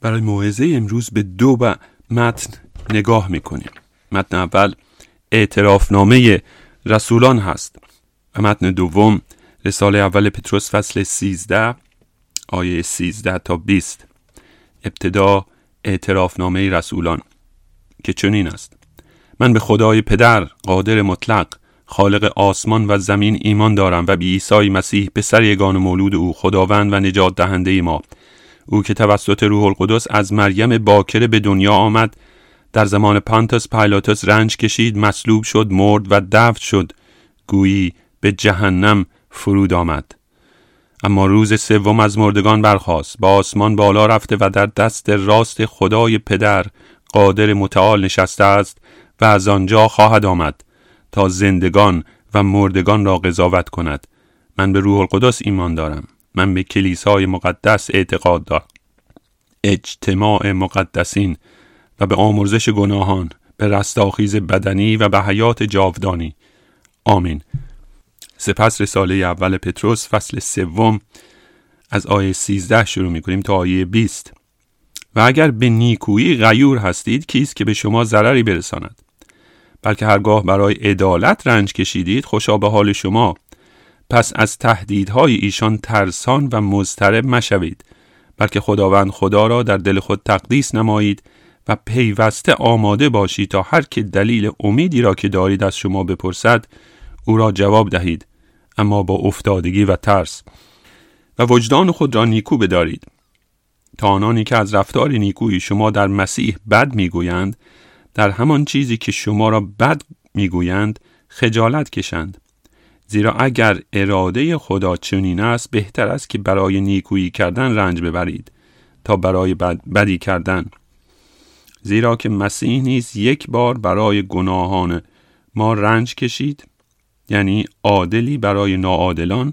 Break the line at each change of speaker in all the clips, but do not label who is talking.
برای موعظه امروز به دو و متن نگاه می‌کنیم. متن اول اعترافنامه رسولان هست و متن دوم رساله اول پتروس فصل 13 آیه 13 تا 20 ابتدا اعترافنامه رسولان که چنین است. من به خدای پدر قادر مطلق خالق آسمان و زمین ایمان دارم و به عیسی مسیح پسر یگان مولود او خداوند و نجات دهنده ما. او که توسط روح القدس از مریم باکره به دنیا آمد در زمان پانتس پایلاتس رنج کشید مصلوب شد مرد و دفت شد گویی به جهنم فرود آمد. اما روز سوم از مردگان برخاست با آسمان بالا رفته و در دست راست خدای پدر قادر متعال نشسته است و از آنجا خواهد آمد تا زندگان و مردگان را قضاوت کند. من به روح القدس ایمان دارم. من به کلیسای مقدس اعتقاد دارم. اجتماع مقدسین و به آمرزش گناهان به رستاخیز بدنی و به حیات جاودانی. آمین. سپس رساله اول پتروس فصل سوم از آیه 13 شروع می کنیم تا آیه 20 و اگر به نیکویی غیور هستید کیست که به شما ضرری برساند؟ بلکه هرگاه برای عدالت رنج کشیدید خوشا به حال شما پس از تهدیدهای ایشان ترسان و مضطرب مشوید بلکه خداوند خدا را در دل خود تقدیس نمایید و پیوسته آماده باشید تا هر که دلیل امیدی را که دارید از شما بپرسد او را جواب دهید. اما با افتادگی و ترس. و وجدان خود را نیکو بدارید. تا آنانی که از رفتار نیکوی شما در مسیح بد می‌گویند در همان چیزی که شما را بد می‌گویند خجالت کشند. زیرا اگر اراده خدا چنین است بهتر است که برای نیکویی کردن رنج ببرید تا برای بد بدی کردن. زیرا که مسیح نیز یک بار برای گناهان ما رنج کشید یعنی عادلی برای ناعادلان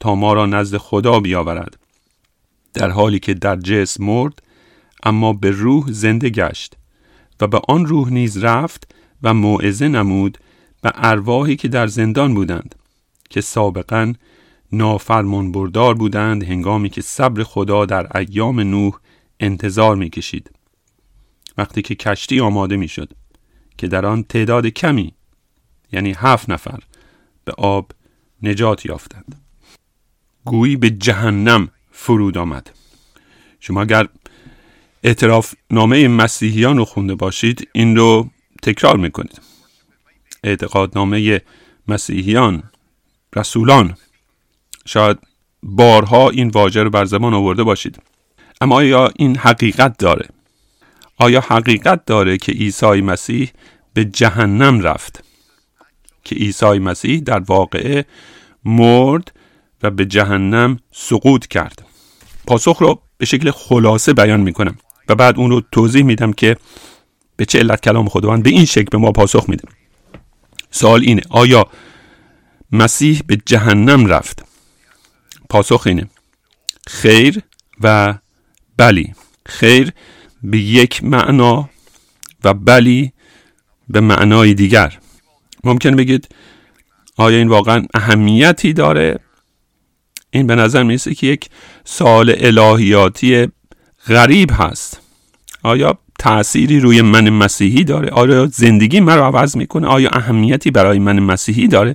تا ما را نزد خدا بیاورد. در حالی که در جسم مرد اما به روح زنده گشت و به آن روح نیز رفت و موعظه نمود به ارواحی که در زندان بودند. که سابقا نافرمان بردار بودند هنگامی که صبر خدا در ایام نوح انتظار می‌کشید. وقتی که کشتی آماده می‌شد که در آن تعداد کمی یعنی هفت نفر به آب نجات یافتند. گویی به جهنم فرود آمد. شما اگر اعتراف نامه مسیحیان رو خونده باشید این رو تکرار می‌کنید. اعتقادنامه مسیحیان رسولان. شاید بارها این واژه رو بر زمان آورده باشید. اما آیا این حقیقت داره؟ آیا حقیقت داره که عیسی مسیح به جهنم رفت؟ که عیسی مسیح در واقعه مرد و به جهنم سقوط کرد. پاسخ رو به شکل خلاصه بیان می‌کنم و بعد اون رو توضیح میدم که به چه علت کلام خداوند به این شکل به ما پاسخ میده. سوال اینه آیا مسیح به جهنم رفت. پاسخ اینه. خیر و بلی. خیر به یک معنا و بلی به معنای دیگر. ممکن بگید آیا این واقعا اهمیتی داره؟ این به نظر می‌رسه که یک سال الهیاتی غریب هست. آیا تأثیری روی من مسیحی داره؟ آیا زندگی مرا عوض می‌کنه؟ آیا اهمیتی برای من مسیحی داره؟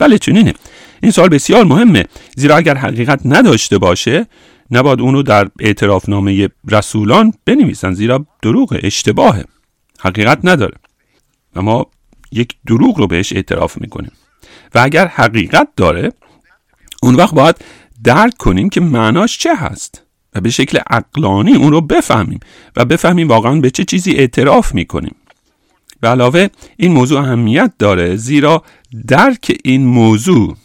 بله چنینه. این سوال بسیار مهمه زیرا اگر حقیقت نداشته باشه نباید اونو در اعترافنامه رسولان بنویسن زیرا دروغ اشتباهه. حقیقت نداره. و ما یک دروغ رو بهش اعتراف می‌کنیم. و اگر حقیقت داره اون وقت باید درک کنیم که معناش چه هست و به شکل عقلانی اون رو بفهمیم و بفهمیم واقعا به چه چیزی اعتراف می‌کنیم. به علاوه این موضوع اهمیت داره زیرا درک این موضوع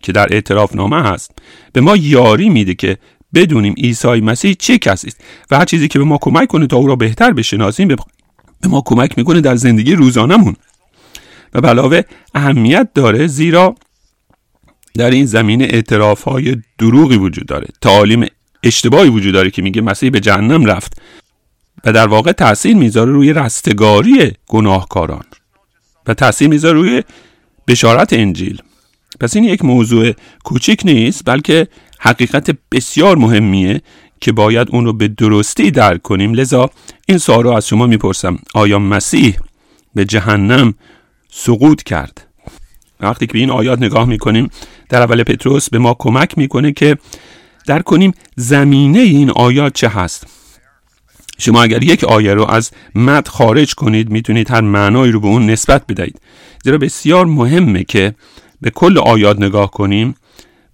که در اعتراف نامه هست به ما یاری میده که بدونیم عیسی مسیح چه کسی است و هر چیزی که به ما کمک کنه تا او را بهتر بشناسیم به ما کمک می‌کنه در زندگی روزانمون و علاوه اهمیت داره زیرا در این زمینه اعتراف های دروغی وجود داره تعالیم اشتباهی وجود داره که میگه مسیح به جهنم رفت و در واقع تاثیر می‌ذاره روی رستگاری گناهکاران. و تاثیر می‌ذاره روی بشارت انجیل. پس این یک موضوع کوچیک نیست بلکه حقیقت بسیار مهمیه که باید اون رو به درستی درک کنیم. لذا این سوال رو از شما می‌پرسم. آیا مسیح به جهنم سقوط کرد؟ وقتی که به این آیات نگاه می‌کنیم در اول پتروس به ما کمک می‌کنه که در کنیم زمینه این آیات چه هست. شما اگر یک آیه رو از مد خارج کنید می‌تونید هر معنایی رو به اون نسبت بدهید. زیرا بسیار مهمه که به کل آیات نگاه کنیم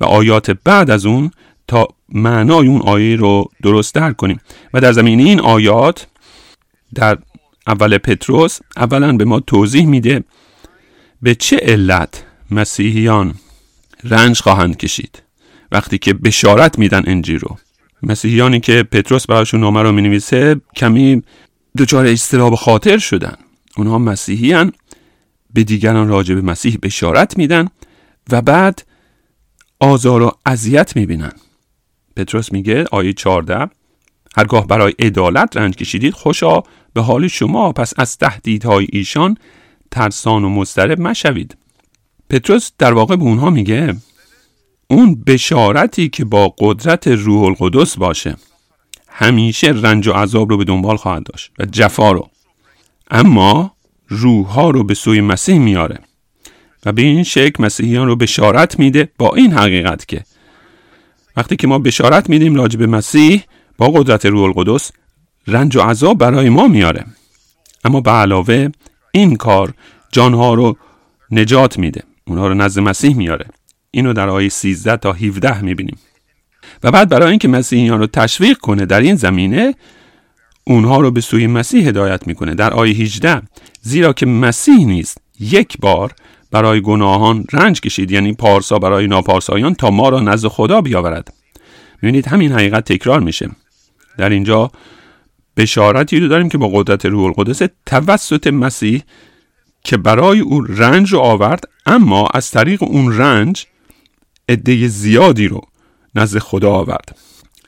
و آیات بعد از اون تا معنای اون آیه رو درست در کنیم. و در زمینه این آیات در اول پتروس اولا به ما توضیح میده به چه علت مسیحیان رنج خواهند کشید وقتی که بشارت میدن انجیل رو. مسیحیانی که پتروس براشون نامه رو می‌نویسه کمی دچار استراب خاطر شدن. اونها مسیحیان به دیگران راجع به مسیح بشارت میدن و بعد آزار و اذیت می‌بینن. پتروس میگه آیه 14 هرگاه برای عدالت رنج کشیدید خوشا به حال شما پس از تهدیدهای ایشان ترسان و مضطرب مشوید. پتروس در واقع به اونها میگه اون بشارتی که با قدرت روح القدس باشه همیشه رنج و عذاب رو به دنبال خواهد داشت و جفا رو. اما روح ها رو به سوی مسیح میاره و به این شکل مسیحیان رو بشارت میده با این حقیقت که وقتی که ما بشارت میدیم راجع به مسیح با قدرت روح القدس رنج و عذاب برای ما میاره. اما به علاوه این کار جانها رو نجات میده. اونها رو نزد مسیح میاره. اینو در آیه 13 تا 17 می‌بینیم. و بعد برای اینکه مسیحیان رو تشویق کنه در این زمینه اونها رو به سوی مسیح هدایت می‌کنه. در آیه 18 زیرا که مسیح نیست یک بار برای گناهان رنج کشید یعنی پارسا برای ناپارسایان تا ما را نزد خدا بیاورد. می‌بینید همین حقیقت تکرار میشه. در اینجا بشارتی رو داریم که با قدرت روح القدس توسط مسیح که برای او رنج رو آورد اما از طریق اون رنج عده زیادی رو نزد خدا آورد.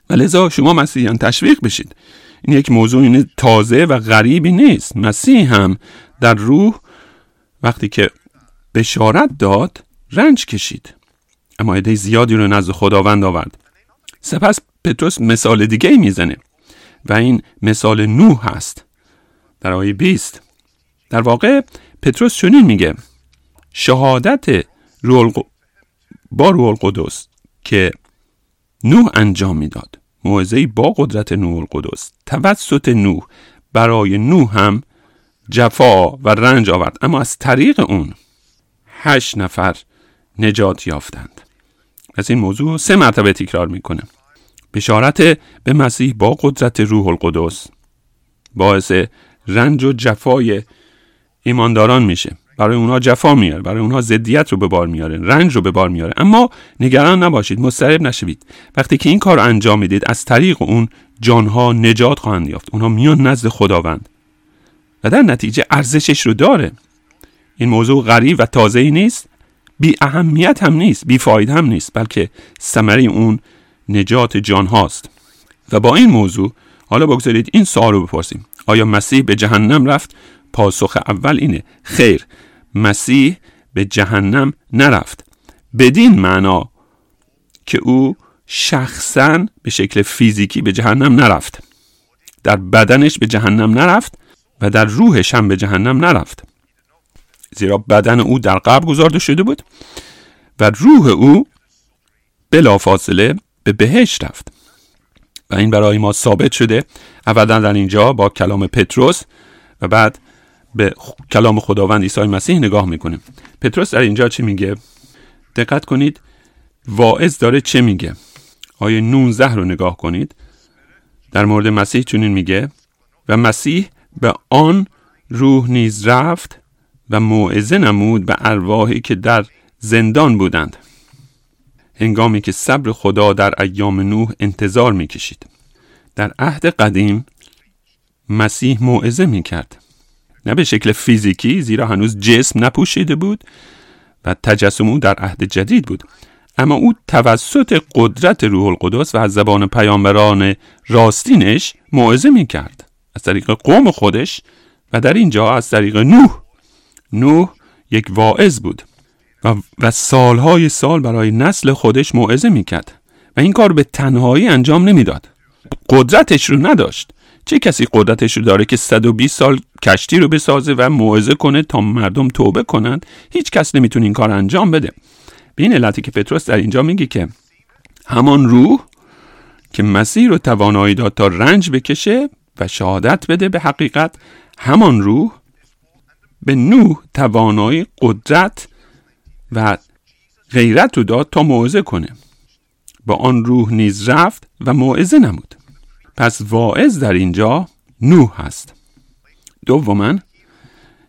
و لذا شما مسیحیان تشویق بشید. این یک موضوع تازه و غریبی نیست. مسیح هم در روح وقتی که بشارت داد رنج کشید. اما عده زیادی رو نزد خداوند آورد. سپس پتروس مثال دیگه می‌زنه و این مثال نوح هست. در آیه 20 در واقع پتروس چنین میگه شهادت روح با روح القدس که نوح انجام می‌داد. موعظه با قدرت نوح القدس. توسط نوح. برای نوح هم جفا و رنج آورد. اما از طریق اون هشت نفر نجات یافتند. از این موضوع سه مرتبه تکرار می‌کنه بشارت به مسیح با قدرت روح القدس باعث رنج و جفای ایمانداران میشه. برای اونها جفا میاره برای اونها ضدیت رو به بار میاره رنج رو به بار میاره. اما نگران نباشید مضطرب نشوید. وقتی که این کار انجام می‌دید از طریق اون جانها نجات خواهند یافت. اونها میان نزد خداوند. و در نتیجه ارزشش رو داره. این موضوع غریب و تازه ای نیست. بی اهمیت هم نیست بی فاید هم نیست بلکه ثمره اون نجات جان هاست و با این موضوع حالا بگذارید این سوال رو بپرسیم. آیا مسیح به جهنم رفت؟ پاسخ اول اینه. خیر مسیح به جهنم نرفت. بدین معنا که او شخصا به شکل فیزیکی به جهنم نرفت. در بدنش به جهنم نرفت و در روحش هم به جهنم نرفت. زیرا بدن او در قبر گذارده شده بود و روح او بلافاصله به بهشت رفت. و این برای ما ثابت شده. اولا در اینجا با کلام پتروس و بعد به کلام خداوند عیسی مسیح نگاه می‌کنیم. پتروس در اینجا چی میگه؟ دقت کنید واعظ داره چه میگه؟ آیه 19 رو نگاه کنید. در مورد مسیح چنین میگه و مسیح به آن روح نیز رفت و موعظه نمود به ارواحی که در زندان بودند. هنگامی که صبر خدا در ایام نوح انتظار می‌کشید. در عهد قدیم مسیح موعظه می‌کرد. نه به شکل فیزیکی زیرا هنوز جسم نپوشیده بود و تجسم او در عهد جدید بود. اما او توسط قدرت روح القدس و از زبان پیامبران راستینش موعظه می کرد از طریق قوم خودش و در اینجا از طریق نوح. نوح یک واعظ بود و, و سالهای سال برای نسل خودش موعظه می کرد و این کار به تنهایی انجام نمی‌داد. قدرتش رو نداشت. چه کسی قدرتش رو داره که 120 سال کشتی رو بسازه و موعظه کنه تا مردم توبه کنند؟ هیچ کس نمی‌تونه این کار انجام بده. به این علتی که پتروس در اینجا میگه که همان روح که مسیح رو توانایی داد تا رنج بکشه و شهادت بده به حقیقت همان روح به نوح توانایی قدرت و غیرت رو داد تا موعظه کنه. با آن روح نیز رفت و موعظه نمود. پس واعظ در اینجا نوح هست. دوما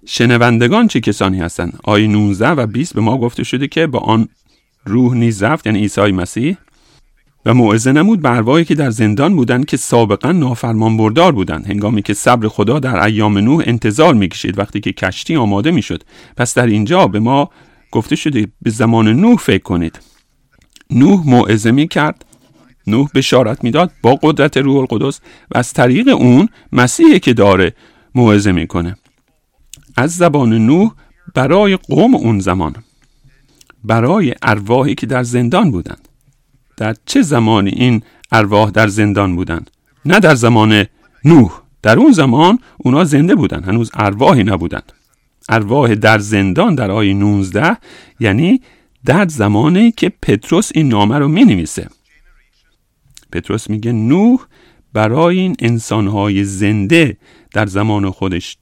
شنوندگان چه کسانی هستند؟ آیه 19 و 20 به ما گفته شده که با آن روح نیز رفت یعنی عیسی مسیح. و موعظه نمود بر که در زندان بودند که سابقا نافرمان بردار بودند. هنگامی که صبر خدا در ایام نوح انتظار می‌کشید وقتی که کشتی آماده می‌شد. پس در اینجا به ما گفته شده به زمان نوح فکر کنید. نوح موعظه می‌کرد. نوح بشارت می‌داد با قدرت روح القدس و از طریق اون مسیحی که داره موعظه می‌کنه. از زبان نوح برای قوم اون زمان برای ارواحی که در زندان بودند. در چه زمانی این ارواح در زندان بودند؟ نه در زمان نوح. در اون زمان اونا زنده بودند هنوز ارواحی نبودند. ارواح در زندان در آیه 19 یعنی در زمانی که پتروس این نامه رو می نویسه پتروس میگه نوح برای این انسانهای زنده در زمان خودش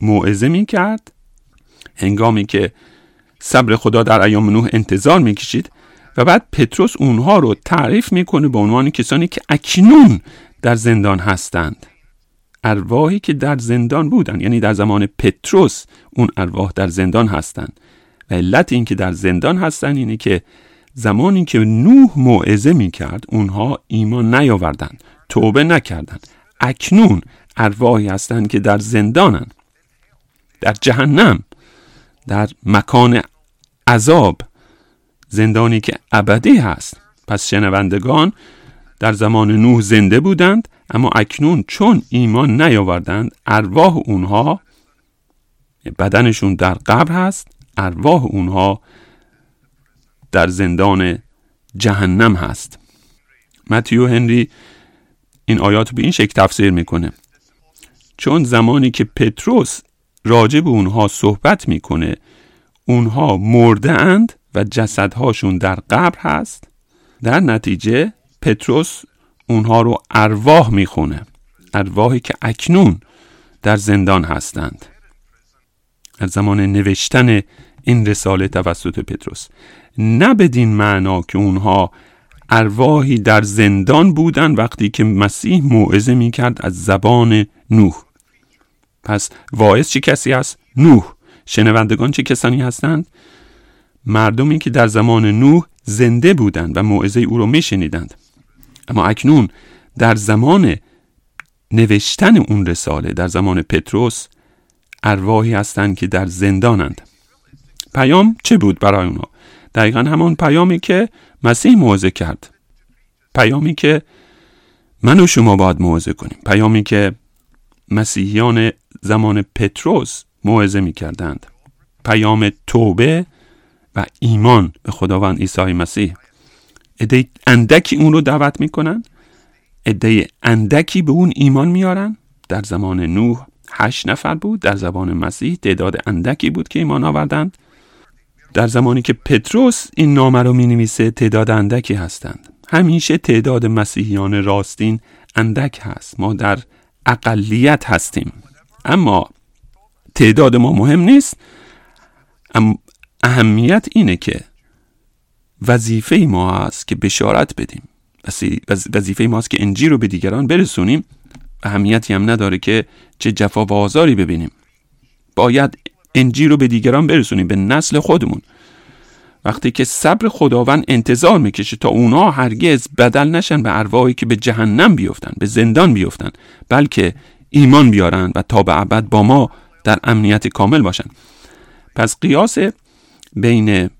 موعظه می کرد هنگامی که صبر خدا در ایام نوح انتظار می‌کشید و بعد پتروس اونها رو تعریف می‌کنه به عنوان کسانی که اکنون در زندان هستند. ارواحی که در زندان بودن یعنی در زمان پتروس اون ارواح در زندان هستند. و علت این که در زندان هستند اینه که زمانی که نوح موعظه می‌کرد اونها ایمان نیاوردند توبه نکردند. اکنون ارواحی هستند که در زندانن در جهنم در مکان عذاب. زندانی که ابدی هست. پس شنوندگان در زمان نوح زنده بودند اما اکنون چون ایمان نیاوردند ارواح اونها بدنشون در قبر هست ارواح اونها در زندان جهنم هست. متیو هنری این آیات به این شکل تفسیر می‌کنه. چون زمانی که پتروس راجع به اونها صحبت می‌کنه اونها مرده اند و جسدهاشون در قبر هست در نتیجه پتروس اونها رو ارواح می‌خونه ارواحی که اکنون در زندان هستند. از زمان نوشتن این رساله توسط پتروس. نه بدین معنا که اونها ارواحی در زندان بودند وقتی که مسیح موعظه می‌کرد از زبان نوح. پس واعظ چه کسی است نوح. شنوندگان چه کسانی هستند؟ مردمی که در زمان نوح زنده بودند و موعظه او را میشنیدند. اما اکنون در زمان نوشتن اون رساله در زمان پتروس ارواحی هستند که در زندانند. پیام چه بود برای اونا؟ دقیقا همان پیامی که مسیح موعظه کرد. پیامی که من و شما باید موعظه کنیم. پیامی که مسیحیان زمان پتروس موعظه می کردند پیام توبه و ایمان به خداوند عیسی مسیح. عده اندکی اون رو دعوت می‌کنن. عده اندکی به اون ایمان میارن در زمان نوح هشت نفر بود. در زبان مسیح تعداد اندکی بود که ایمان آوردند. در زمانی که پتروس این نامه رو می نویسه تعداد اندکی هستند. همیشه تعداد مسیحیان راستین اندک هست. ما در اقلیت هستیم. اما تعداد ما مهم نیست. اهمیت اینه که وظیفه ما است که بشارت بدیم. وظیفه ما است که انجیل رو به دیگران برسونیم. اهمیتی هم نداره که چه جفا و آزاری ببینیم. باید انجیل رو به دیگران برسونیم به نسل خودمون. وقتی که صبر خداوند انتظار می‌کشه تا اونا هرگز بدل نشن به ارواحی که به جهنم بیفتن به زندان بیفتن بلکه ایمان بیارن و تا به ابد با ما در امنیت کامل باشن. پس قیاس بین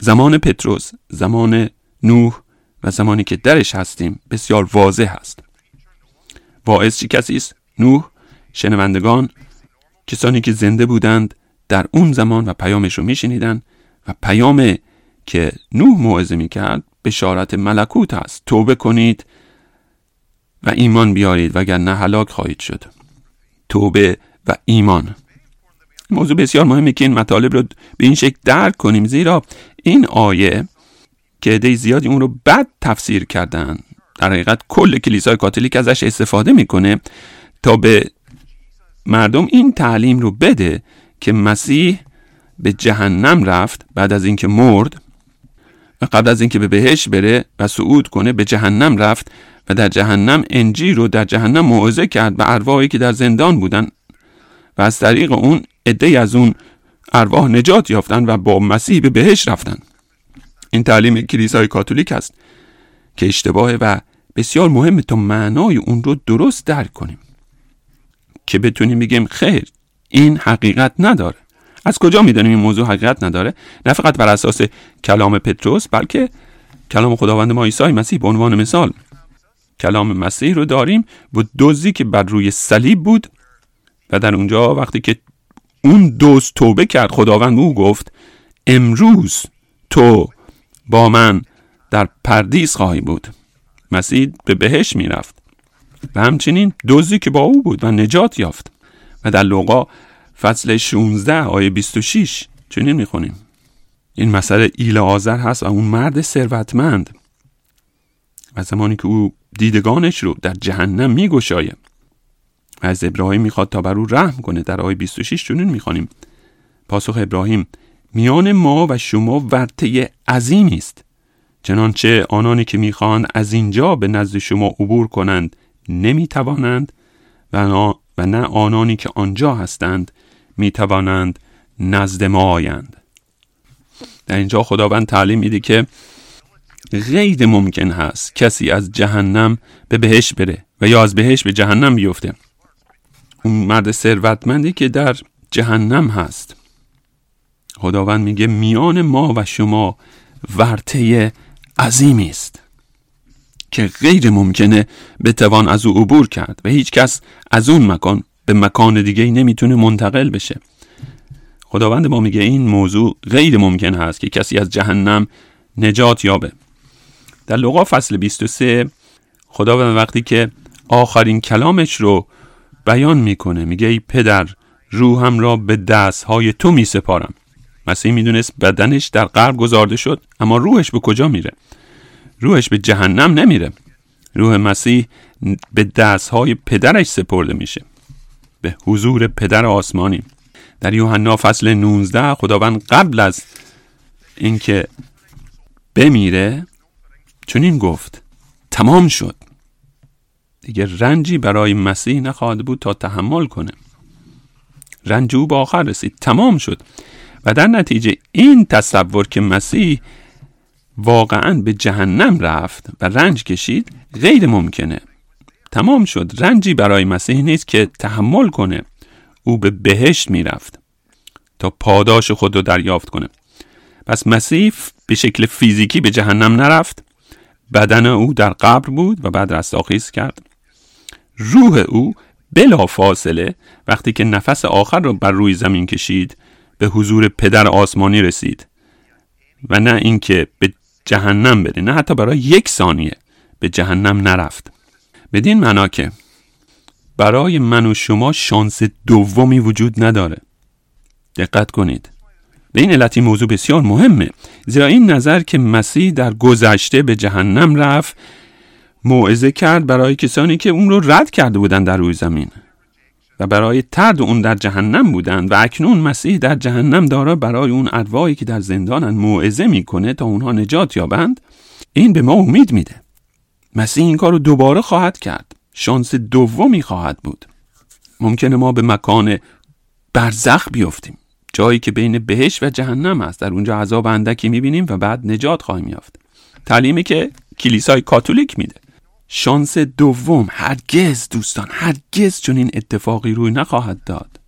زمان پتروس زمان نوح و زمانی که درش هستیم بسیار واضح است. واعظ چی کسی است؟ نوح شنوندگان کسانی که زنده بودند در اون زمان و پیامش رو میشنیدن و پیام که نوح موعظه می‌کرد بشارت ملکوت است. توبه کنید و ایمان بیارید وگرنه هلاک خواهید شد. توبه و ایمان. موضوع بسیار مهمه که این مطالب رو به این شکل درک کنیم. زیرا این آیه که عده زیادی اون رو بد تفسیر کردن در حقیقت کل کلیسای کاتولیک ازش استفاده می‌کنه تا به مردم این تعلیم رو بده که مسیح به جهنم رفت بعد از اینکه مرد و قبل از اینکه به بهش بره و صعود کنه به جهنم رفت و در جهنم انجیل رو در جهنم موعظه کرد به ارواحی که در زندان بودن. و از طریق اون عده از اون ارواح نجات یافتن و با مسیح به بهش رفتن. این تعلیم کلیسای کاتولیک است که اشتباهه و بسیار مهمه تا معنای اون رو درست درک کنیم. که بتونیم بگیم خیر این حقیقت نداره. از کجا می‌دانیم این موضوع حقیقت نداره؟ نه فقط بر اساس کلام پتروس بلکه کلام خداوند ما عیسی مسیح به عنوان مثال. کلام مسیح رو داریم و دوزی که بر روی صلیب بود و در اونجا وقتی که اون دوز توبه کرد خداوند او گفت امروز تو با من در پردیس خواهی بود. مسیح به بهش می‌رفت. و همچنین دوزی که با او بود و نجات یافت. و در لوقا فصل 16 آیه 26 چنین می‌خونیم. این مسئله ایل آذر هست و اون مرد ثروتمند. و زمانی که او دیدگانش رو در جهنم میگشایه از ابراهیم می‌خواد تا بر او رحم کنه در آیه 26 چنین می‌خوانیم. پاسخ ابراهیم میان ما و شما ورطه عظیمی است. چنانچه آنانی که می‌خواهند از اینجا به نزد شما عبور کنند نمی‌توانند و, و نه آنانی که آنجا هستند می‌توانند نزد ما آیند. در اینجا خداوند تعلیم میده که غیر ممکن هست کسی از جهنم به بهش بره و یا از بهش به جهنم بیفته. اون مرد ثروتمندی که در جهنم هست. خداوند میگه میان ما و شما ورته عظیمی است. که غیر ممکنه بتوان از او عبور کرد و هیچ کس از اون مکان به مکان دیگه نمی‌تونه منتقل بشه. خداوند ما میگه این موضوع غیر ممکن هست که کسی از جهنم نجات یابه. در لغا فصل 23 خداوند وقتی که آخرین کلامش رو بیان می‌کنه میگه ای پدر روحم را به دستهای تو میسپارم. مسیح می‌دونست بدنش در قرب گذارده شد اما روحش به کجا میره؟ روحش به جهنم نمیره. روح مسیح به دستهای پدرش سپرده میشه. به حضور پدر آسمانی. در یوحنا فصل 19 خداوند قبل از اینکه بمیره چنین گفت تمام شد. دیگه رنجی برای مسیح نخواهد بود تا تحمل کنه. رنج او به آخر رسید. تمام شد. و در نتیجه این تصور که مسیح واقعا به جهنم رفت و رنج کشید غیر ممکنه. تمام شد. رنجی برای مسیح نیست که تحمل کنه. او به بهشت می‌رفت تا پاداش خود رو دریافت کنه. پس مسیح به شکل فیزیکی به جهنم نرفت. بدن او در قبر بود و بعد رستاخیز کرد. روح او بلا فاصله وقتی که نفس آخر را بر روی زمین کشید به حضور پدر آسمانی رسید. و نه اینکه به جهنم بره نه حتی برای یک ثانیه به جهنم نرفت. بدین معنا که برای من و شما شانس دومی وجود نداره. دقت کنید. به این علت موضوع بسیار مهمه. زیرا این نظر که مسیح در گذشته به جهنم رفت موعظه کرد برای کسانی که اون رو رد کرده بودند در روی زمین. و برای ترد اون در جهنم بودند و اکنون مسیح در جهنم داره برای اون ارواحی که در زندانن موعظه می‌کنه تا اونها نجات یابند این به ما امید میده. مسیح این کار رو دوباره خواهد کرد. شانس دومی خواهد بود. ممکنه ما به مکان برزخ بیفتیم. جایی که بین بهش و جهنم است. در اونجا عذاب اندکی می‌بینیم و بعد نجات خواهیم یافت. تعلیمی که کلیسای کاتولیک میده. شانس دوم هرگز دوستان هرگز چون این اتفاقی روی نخواهد داد.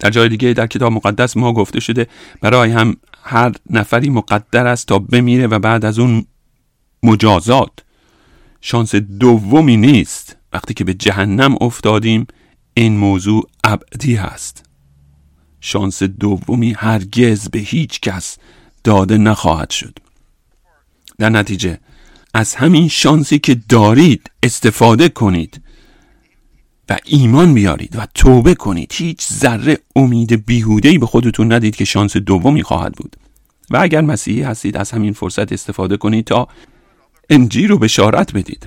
در جای دیگه در کتاب مقدس ما گفته شده برای هم هر نفری مقدر است تا بمیره و بعد از اون مجازات. شانس دومی نیست. وقتی که به جهنم افتادیم این موضوع ابدی هست. شانس دومی هرگز به هیچ کس داده نخواهد شد. در نتیجه از همین شانسی که دارید استفاده کنید و ایمان بیارید و توبه کنید. هیچ ذره امید بیهودهی به خودتون ندید که شانس دومی خواهد بود. و اگر مسیحی هستید از همین فرصت استفاده کنید تا انجیل رو بشارت بدید.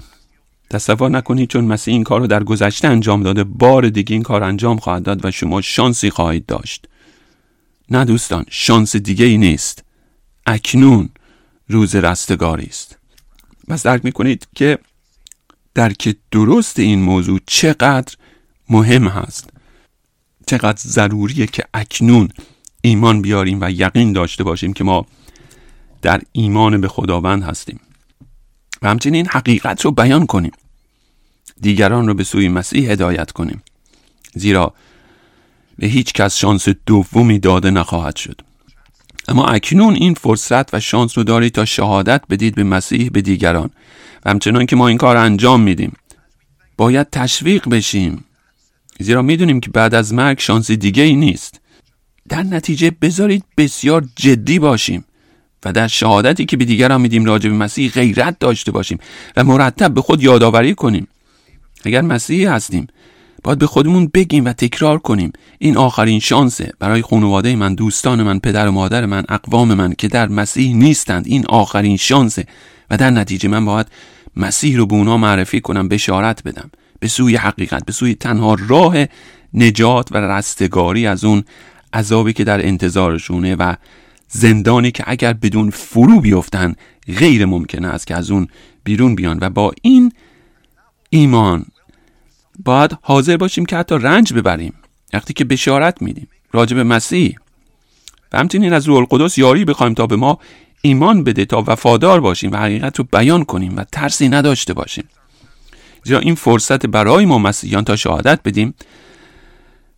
تصور نکنید چون مسیح این کار رو در گذشته انجام داده بار دیگه این کار انجام خواهد داد و شما شانسی خواهید داشت. نه دوستان شانس دیگه ای نیست. اکنون روز رستگاری است. پس درک می‌کنید که درک درست این موضوع چقدر مهم هست. چقدر ضروریه که اکنون ایمان بیاریم و یقین داشته باشیم که ما در ایمان به خداوند هستیم. و همچنین حقیقت رو بیان کنیم. دیگران رو به سوی مسیح هدایت کنیم. زیرا به هیچ کس شانس دومی داده نخواهد شد. اما اکنون این فرصت و شانس رو دارید تا شهادت بدید به مسیح به دیگران. و همچنان که ما این کار انجام میدیم باید تشویق بشیم. زیرا می‌دونیم که بعد از مرگ شانس دیگه ای نیست. در نتیجه بذارید بسیار جدی باشیم و در شهادتی که به دیگران میدیم راجع به مسیح غیرت داشته باشیم و مرتب به خود یادآوری کنیم. اگر مسیحی هستیم باید به خودمون بگیم و تکرار کنیم. این آخرین شانسه. برای خانواده من دوستان من پدر و مادر من اقوام من که در مسیح نیستند. این آخرین شانسه. و در نتیجه من باید مسیح رو به اونا معرفی کنم بشارت بدم. به سوی حقیقت به سوی تنها راه نجات و رستگاری از اون عذابی که در انتظارشونه و زندانی که اگر بدون فرو بیفتن غیر ممکنه است که از اون بیرون بیان. و با این ایمان باید حاضر باشیم که حتی رنج ببریم وقتی که بشارت میدیم. راجع به مسیح. و همچنین از روح القدس یاری بخوایم تا به ما ایمان بده تا وفادار باشیم و حقیقت رو بیان کنیم و ترسی نداشته باشیم. زیرا این فرصت برای ما مسیحیان تا شهادت بدیم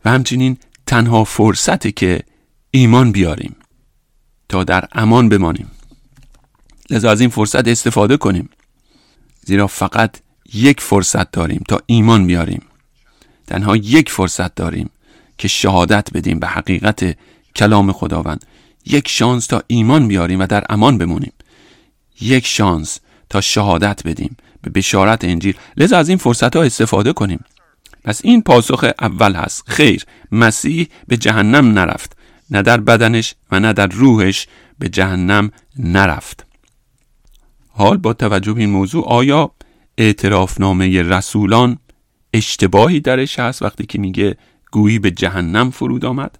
و همچنین تنها فرصتی که ایمان بیاریم تا در امان بمانیم. لذا از این فرصت استفاده کنیم. زیرا فقط یک فرصت داریم تا ایمان بیاریم. تنها یک فرصت داریم که شهادت بدیم به حقیقت کلام خداوند. یک شانس تا ایمان بیاریم و در امان بمونیم. یک شانس تا شهادت بدیم به بشارت انجیل. لذا از این فرصت ها استفاده کنیم. پس این پاسخ اول هست. خیر مسیح به جهنم نرفت. نه در بدنش و نه در روحش به جهنم نرفت. حال با توجه به این موضوع آیا اعترافنامه رسولان اشتباهی درش هست وقتی که میگه گویی به جهنم فرود آمد.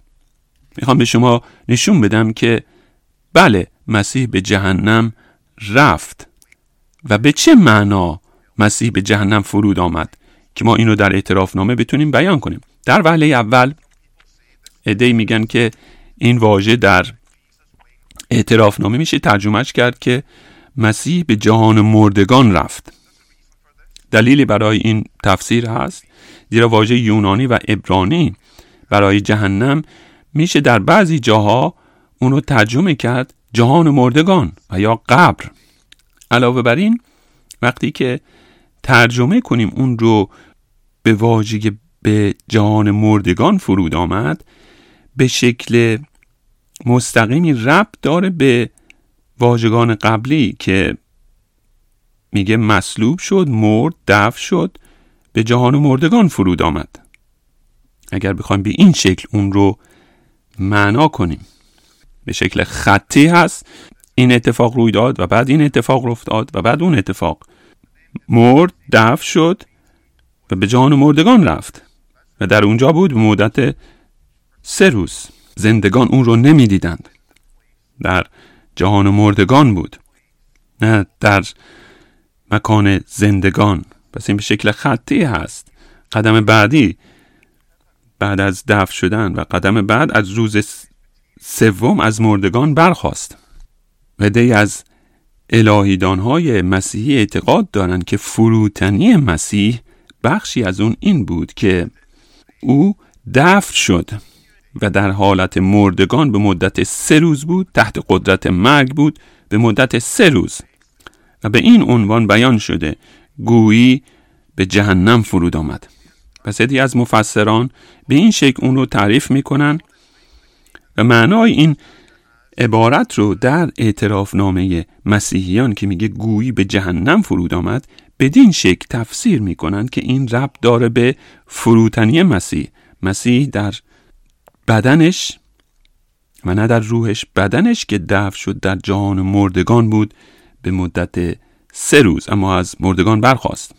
می‌خوام به شما نشون بدم که بله مسیح به جهنم رفت. و به چه معنا مسیح به جهنم فرود آمد؟ که ما اینو در اعترافنامه بتونیم بیان کنیم. در وهله اول ادهی میگن که این واژه در اعترافنامه میشه ترجمهش کرد که مسیح به جهان مردگان رفت. دلیلی برای این تفسیر هست زیرا واژه یونانی و ابرانی برای جهنم میشه در بعضی جاها اونو ترجمه کرد جهان مردگان و یا قبر. علاوه بر این وقتی که ترجمه کنیم اون رو به واژه به جهان مردگان فرود آمد به شکل مستقیمی ربط داره به واژگان قبلی که میگه مصلوب شد مرد دفع شد به جهان مردگان فرود آمد. اگر بخوایم به این شکل اون رو معنا کنیم به شکل خطی هست این اتفاق روی داد و بعد این اتفاق افتاد و بعد اون اتفاق. مرد دفع شد و به جهان مردگان رفت و در اونجا بود به مدت سه روز. زندگان اون رو نمی‌دیدند. در جهان مردگان بود. نه در مکان زندگان. پس این به شکل خطی هست. قدم بعدی بعد از دفع شدن و قدم بعد از روز سوم از مردگان برخواست و دی از الهیدانهای مسیحی اعتقاد دارند که فروتنی مسیح بخشی از اون این بود که او دفع شد و در حالت مردگان به مدت سه روز بود تحت قدرت مرگ بود به مدت سه روز. و به این عنوان بیان شده گویی به جهنم فرود آمد. پس یدی از مفسران به این شکل اون رو تعریف می‌کنن و معنای این عبارت رو در اعتراف نامه مسیحیان که میگه گویی به جهنم فرود آمد بدین شکل تفسیر می‌کنند که این رب داره به فروتنی مسیح. مسیح در بدنش و نه در روحش. بدنش که دفع شد در جهان مردگان بود. به مدت سه روز اما از مردگان برخواست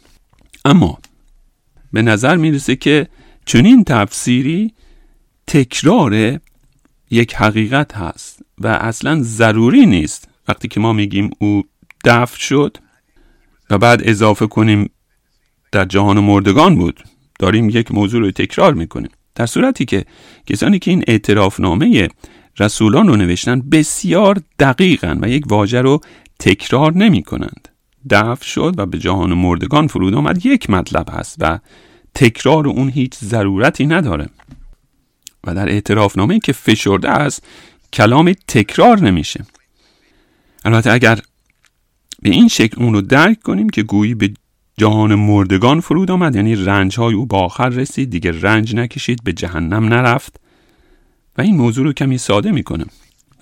اما به نظر می‌رسه که چنین تفسیری تکرار یک حقیقت هست و اصلا ضروری نیست. وقتی که ما میگیم او دفع شد و بعد اضافه کنیم در جهان مردگان بود داریم یک موضوع رو تکرار می‌کنیم. در صورتی که کسانی که این اعتراف نامه رسولان رو نوشتن بسیار دقیقن و یک واژه رو تکرار نمی کنند دفع شد و به جهان مردگان فرود آمد. یک مطلب هست و تکرار اون هیچ ضرورتی نداره. و در اعتراف نامه که فشرده است کلامی تکرار نمیشه. البته اگر به این شکل اون رو درک کنیم که گویی به جهان مردگان فرود آمد یعنی رنج های او با آخر رسید دیگه رنج نکشید به جهنم نرفت. و این موضوع رو کمی ساده می‌کنه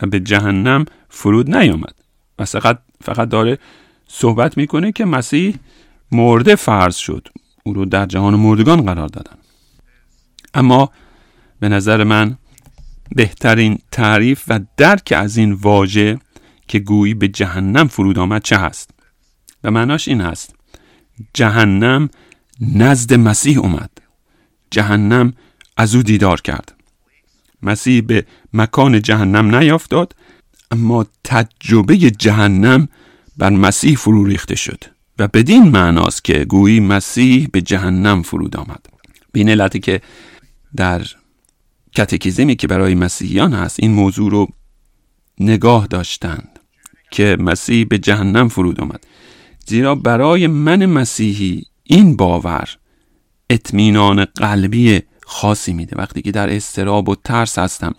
و به جهنم فرود نیامد. و فقط فقط داره صحبت می‌کنه که مسیح مرده فرض شد. او رو در جهان مردگان قرار دادن. اما به نظر من بهترین تعریف و درک از این واژه که گویی به جهنم فرود آمد چه هست؟ و معناش این هست. جهنم نزد مسیح اومد. جهنم از او دیدار کرد. مسیح به مکان جهنم نیافتاد اما تجربه جهنم بر مسیح فرو ریخته شد و بدین معناست که گویی مسیح به جهنم فرود آمد. بین علتی که در کتکیزمی که برای مسیحیان هست این موضوع رو نگاه داشتند که مسیح به جهنم فرود آمد. زیرا برای من مسیحی این باور اطمینان قلبی خاصی میده. وقتی که در استراب و ترس هستم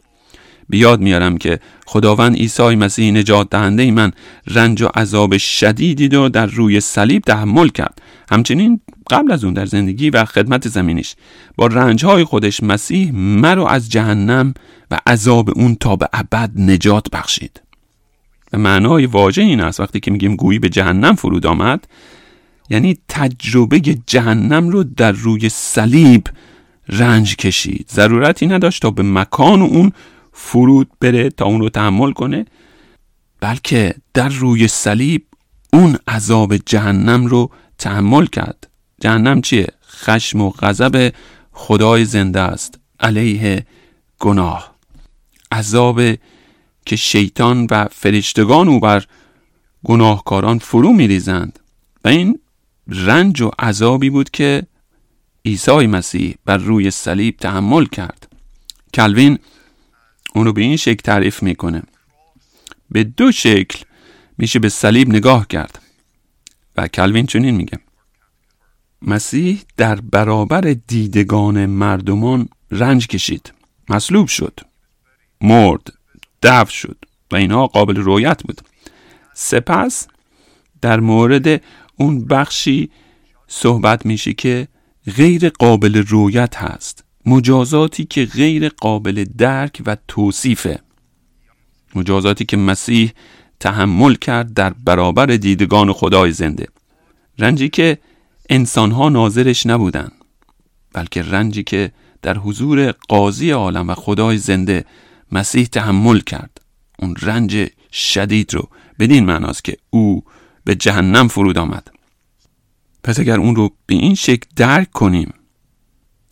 بیاد میارم که خداوند عیسی مسیح نجات دهنده من رنج و عذاب شدیدی رو در روی صلیب تحمل کرد. همچنین قبل از اون در زندگی و خدمت زمینیش با رنجهای خودش مسیح مرا از جهنم و عذاب اون تا به ابد نجات بخشید. و معنای واژه این است وقتی که میگیم گویی به جهنم فرود آمد یعنی تجربه جهنم رو در روی صلیب رنج کشید. ضرورتی نداشت تا به مکان اون فرود بره تا اون رو تحمل کنه بلکه در روی صلیب اون عذاب جهنم رو تحمل کرد. جهنم چیه؟ خشم و غضب خدای زنده است. علیه گناه. عذاب که شیطان و فرشتگان او بر گناهکاران فرو میریزند. و این رنج و عذابی بود که عیسی مسیح بر روی صلیب تحمل کرد. کلوین اونو به این شکل تعریف می‌کنه. به دو شکل میشه به صلیب نگاه کرد. و کلوین چنین میگه. مسیح در برابر دیدگان مردمان رنج کشید. مصلوب شد. مرد. دفع شد. و اینها قابل رویت بود. سپس در مورد اون بخشی صحبت میشه که غیر قابل رویت هست. مجازاتی که غیر قابل درک و توصیفه. مجازاتی که مسیح تحمل کرد در برابر دیدگان خدای زنده. رنجی که انسانها ناظرش نبودن بلکه رنجی که در حضور قاضی عالم و خدای زنده مسیح تحمل کرد. اون رنج شدید رو بدین معناست که او به جهنم فرود آمد. پس اگر اون رو به این شکل درک کنیم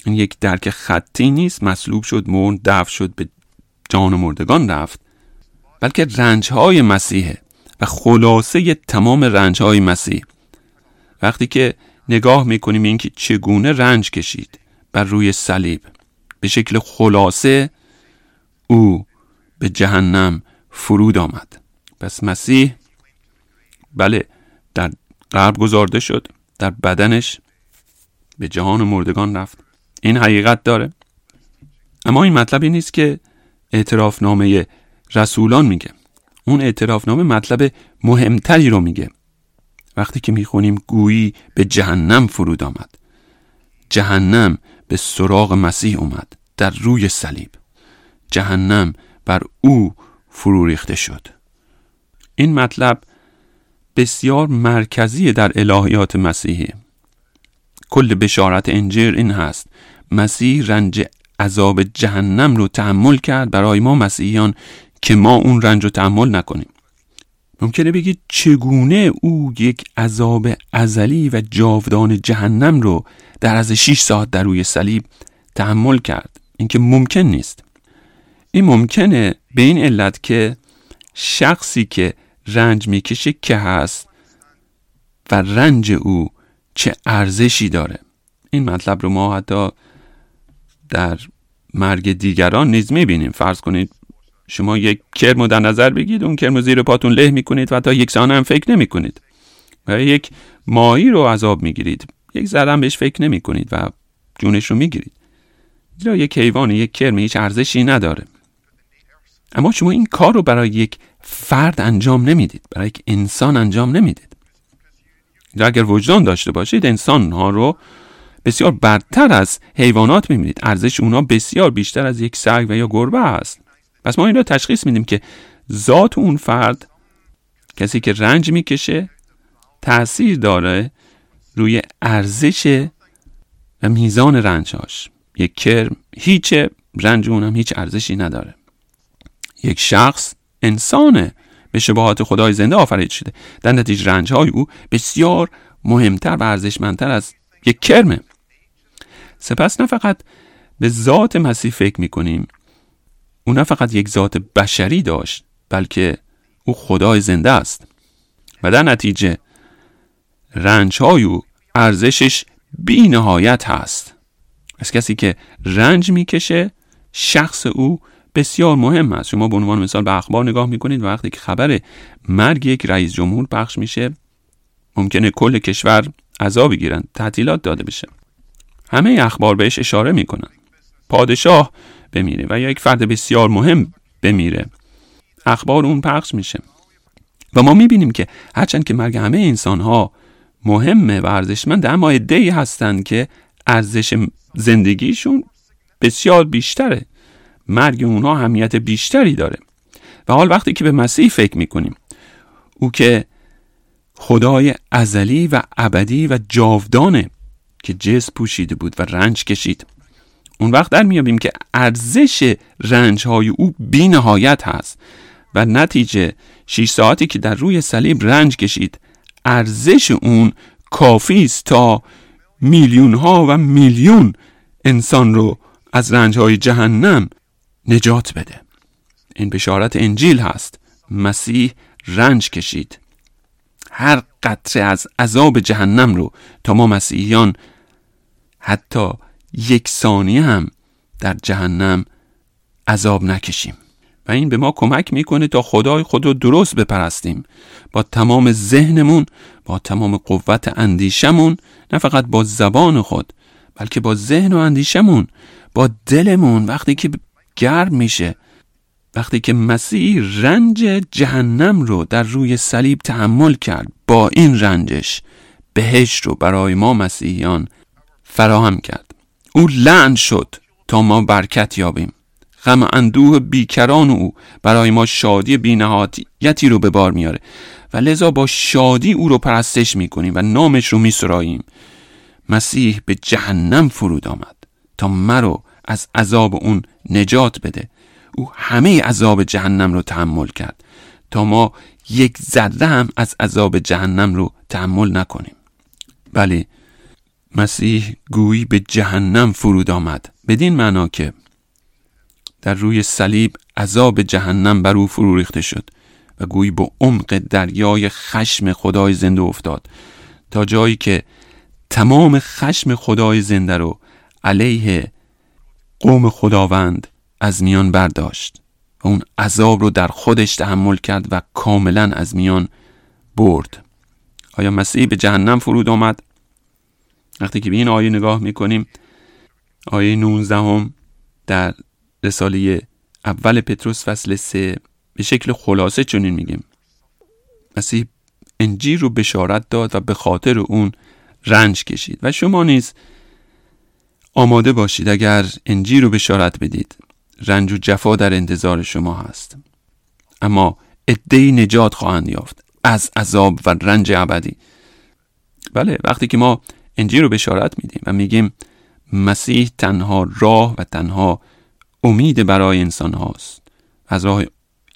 این یک درک خطی نیست مصلوب شد مرد دفع شد به جان مردگان رفت بلکه رنج های مسیحه و خلاصه تمام رنج های مسیح. وقتی که نگاه می‌کنیم اینکه چگونه رنج کشید بر روی صلیب به شکل خلاصه او به جهنم فرود آمد. پس مسیح بله در قرب گذارده شد. در بدنش به جهان مردگان رفت. این حقیقت داره. اما این مطلبی نیست که اعتراف نامه رسولان میگه. اون اعتراف نامه مطلب مهمتری رو میگه. وقتی که می‌خونیم گویی به جهنم فرود آمد. جهنم به سراغ مسیح اومد در روی صلیب. جهنم بر او فرو ریخته شد. این مطلب بسیار مرکزی در الهیات مسیحی. کل بشارت انجیل این هست. مسیح رنج عذاب جهنم رو تحمل کرد برای ما مسیحیان که ما اون رنج رو تحمل نکنیم. ممکنه بگید چگونه او یک عذاب ازلی و جاودان جهنم رو در از 6 ساعت در روی صلیب تحمل کرد؟ اینکه ممکن نیست. این ممکنه به این علت که شخصی که رنج می‌کشه که هست و رنج او چه ارزشی داره. این مطلب رو ما حتی در مرگ دیگران نیز می‌بینیم. فرض کنید شما یک کرم در نظر بگید اون کرم زیر پاتون له می‌کنید و تا یک ثانیه هم فکر نمی‌کنید. و یک ماهی رو عذاب می‌گیرید. یک ذره بهش فکر نمی‌کنید و جونش رو می‌گیرید. زیرا یک حیوان یک کرم هیچ ارزشی نداره. اما شما این کار رو برای یک فرد انجام نمی‌دید. برای یک انسان انجام نمی‌دید. اگر وجدان داشته باشید انسان ها رو بسیار برتر از حیوانات می‌بینید. ارزش اونا بسیار بیشتر از یک سگ و یا گربه است. پس ما این را تشخیص میدیم که ذات اون فرد کسی که رنج می‌کشه تاثیر داره روی ارزش و میزان رنجهاش. یک کرم هیچ رنج اونم هیچ ارزشی نداره. یک شخص انسانه. به شباهات خدای زنده آفرید شده. در نتیجه رنج های او بسیار مهمتر و ارزشمندتر از یک کرمه. سپس نه فقط به ذات مسیح فکر می‌کنیم. او نه فقط یک ذات بشری داشت بلکه او خدای زنده است. و در نتیجه رنج های او ارزشش بی نهایت هست. از کسی که رنج می‌کشه شخص او بسیار مهم است. شما به عنوان مثال به اخبار نگاه می‌کنید وقتی که خبر مرگ یک رئیس جمهور پخش میشه ممکنه کل کشور عذاب بگیرن تعطیلات داده بشه. همه اخبار بهش اشاره می‌کنن. پادشاه بمیره و یا یک فرد بسیار مهم بمیره. اخبار اون پخش میشه. و ما می‌بینیم که هرچند که مرگ همه انسان ها مهمه و ارزشمند اما ای هستند که ارزش زندگیشون بسیار بیشتره. مرگ اونها همیت بیشتری داره. و حال وقتی که به مسیح فکر می‌کنیم او که خدای ازلی و ابدی و جاودانه که جس پوشیده بود و رنج کشید اون وقت در میابیم که ارزش رنج های او بی نهایت هست و نتیجه 6 ساعتی که در روی صلیب رنج کشید ارزش اون کافی است تا میلیون ها و میلیون انسان رو از رنج های جهنم نجات بده. این بشارت انجیل هست. مسیح رنج کشید. هر قطره از عذاب جهنم رو تا ما مسیحیان حتی یک ثانیه هم در جهنم عذاب نکشیم. و این به ما کمک می‌کنه تا خدای خود رو درست بپرستیم. با تمام ذهنمون با تمام قوت اندیشمون نه فقط با زبان خود بلکه با ذهن و اندیشمون با دلمون. وقتی که گرم میشه. وقتی که مسیح رنج جهنم رو در روی صلیب تحمل کرد با این رنجش بهشت رو برای ما مسیحیان فراهم کرد. او لعن شد تا ما برکت یابیم. غم اندوه بیکران او برای ما شادی بینهایتی رو به بار میاره. و لذا با شادی او رو پرستش می‌کنیم و نامش رو میسراییم. مسیح به جهنم فرود آمد تا مرو از عذاب اون نجات بده. او همه عذاب جهنم رو تحمل کرد. تا ما یک ذره هم از عذاب جهنم رو تحمل نکنیم. بله مسیح گویی به جهنم فرود آمد. بدین معنا که در روی صلیب عذاب جهنم بر او فرو ریخته شد و گویی به عمق دریای خشم خدای زنده افتاد. تا جایی که تمام خشم خدای زنده رو علیه قوم خداوند از میان برداشت و اون عذاب رو در خودش تحمل کرد و کاملا از میان برد. آیا مسیح به جهنم فرود آمد؟ وقتی که به این آیه نگاه می‌کنیم آیه 19 هم در رساله اول پتروس فصل 3 به شکل خلاصه چنین میگیم. مسیح انجیل رو بشارت داد و به خاطر اون رنج کشید. و شما نیز آماده باشید اگر انجیل رو بشارت بدید. رنج و جفا در انتظار شما هست. اما عدهای نجات خواهند یافت از عذاب و رنج ابدی. بله وقتی که ما انجیل رو بشارت میدیم و میگیم مسیح تنها راه و تنها امید برای انسان هاست از راه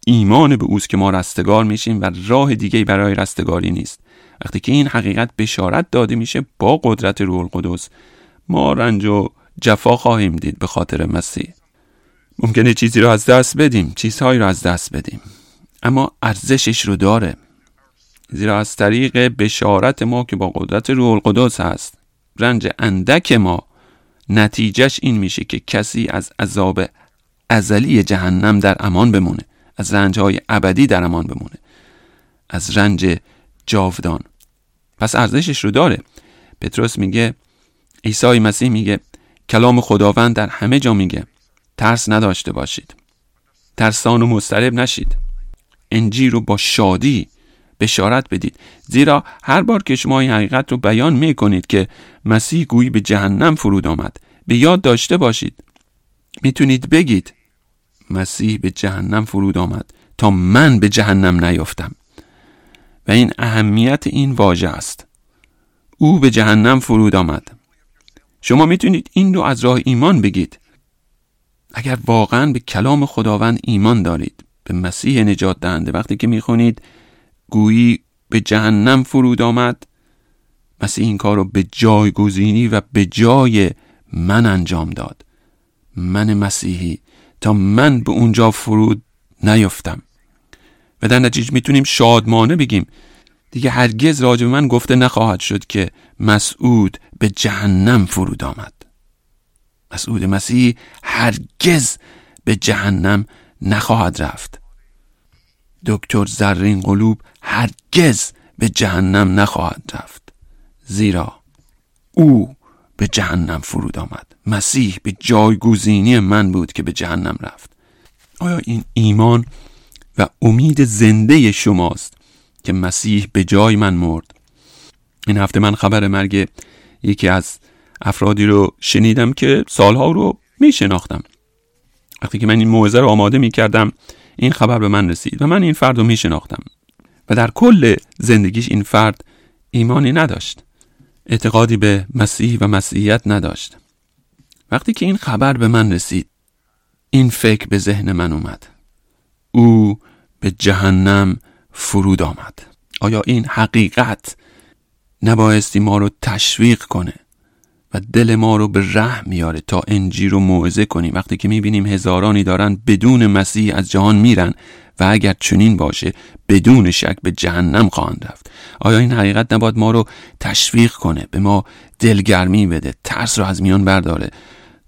ایمان به اوست که ما رستگار میشیم و راه دیگه برای رستگاری نیست. وقتی که این حقیقت بشارت داده میشه با قدرت روح القدس ما رنج و جفا خواهیم دید به خاطر مسیح. ممکنه چیزی رو از دست بدیم چیزهایی رو از دست بدیم. اما ارزشش رو داره. زیرا از طریق بشارت ما که با قدرت روح القدس هست رنج اندک ما نتیجهش این میشه که کسی از عذاب ازلی جهنم در امان بمونه. از رنج ابدی در امان بمونه. از رنج جاودان. پس ارزشش رو داره. پتروس میگه عیسی مسیح میگه کلام خداوند در همه جا میگه ترس نداشته باشید. ترسان و مضطرب نشید. انجیل رو با شادی بشارت بدید. زیرا هر بار که شما این حقیقت رو بیان می کنید که مسیح گویی به جهنم فرود آمد به یاد داشته باشید. می‌تونید بگید مسیح به جهنم فرود آمد تا من به جهنم نیافتم. و این اهمیت این واژه است. او به جهنم فرود آمد. شما می‌تونید این رو از راه ایمان بگید. اگر واقعا به کلام خداوند ایمان دارید به مسیح نجات دهنده وقتی که می‌خونید گویی به جهنم فرود آمد. مسیح این کار رو به جایگزینی و به جای من انجام داد. من مسیحی. تا من به اونجا فرود نیفتم. و در نتیجه می‌تونیم شادمانه بگیم دیگه هرگز راجع به من گفته نخواهد شد که مسعود به جهنم فرود آمد. مسعود مسیح هرگز به جهنم نخواهد رفت. دکتر زرین قلوب هرگز به جهنم نخواهد رفت. زیرا او به جهنم فرود آمد. مسیح به جایگزینی من بود که به جهنم رفت. آیا این ایمان و امید زنده شماست که مسیح به جای من مرد. این هفته من خبر مرگ یکی از افرادی رو شنیدم که سالها رو می شناختم وقتی که من این موعظه رو آماده می کردم این خبر به من رسید و من این فرد رو می شناختم و در کل زندگیش این فرد ایمانی نداشت. اعتقادی به مسیح و مسیحیت نداشت. وقتی که این خبر به من رسید این فکر به ذهن من اومد. او به جهنم فرود آمد. آیا این حقیقت نبایستی ما رو تشویق کنه و دل ما رو به رحم میاره تا انجیل رو موعظه کنیم؟ وقتی که می‌بینیم هزارانی دارن بدون مسیح از جهان میرن و اگر چنین باشه بدون شک به جهنم خواهند رفت. آیا این حقیقت نباید ما رو تشویق کنه به ما دلگرمی بده ترس رو از میان برداره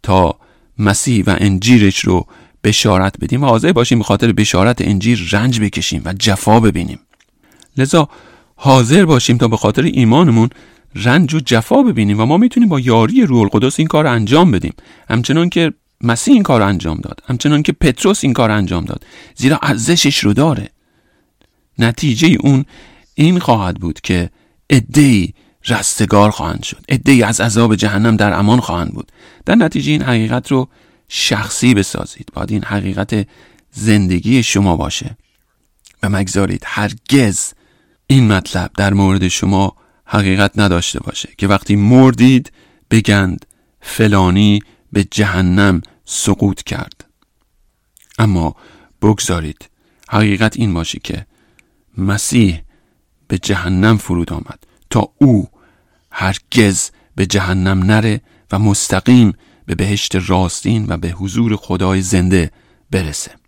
تا مسیح و انجیلش رو بشارت بدیم و حاضر باشیم به خاطر بشارت انجیل رنج بکشیم و جفا ببینیم. لذا حاضر باشیم تا به خاطر ایمانمون رنج و جفا ببینیم و ما می‌تونیم با یاری روح القدس این کار انجام بدیم. همچنان که مسیح این کار انجام داد. همچنان که پتروس این کار انجام داد. زیرا ارزشش رو داره. نتیجه اون این خواهد بود که ادهی رستگار خواهند شد. ادهی از عذاب جهنم در امان خواهند بود. در نتیجه این حقیقت رو شخصی بسازید. باید این حقیقت زندگی شما باشه. و مگذارید هرگز این مطلب در مورد شما حقیقت نداشته باشه که وقتی مردید بگند فلانی به جهنم سقوط کرد. اما بگذارید حقیقت این باشه که مسیح به جهنم فرود آمد تا او هرگز به جهنم نره و مستقیم به بهشت راستین و به حضور خدای زنده برسه.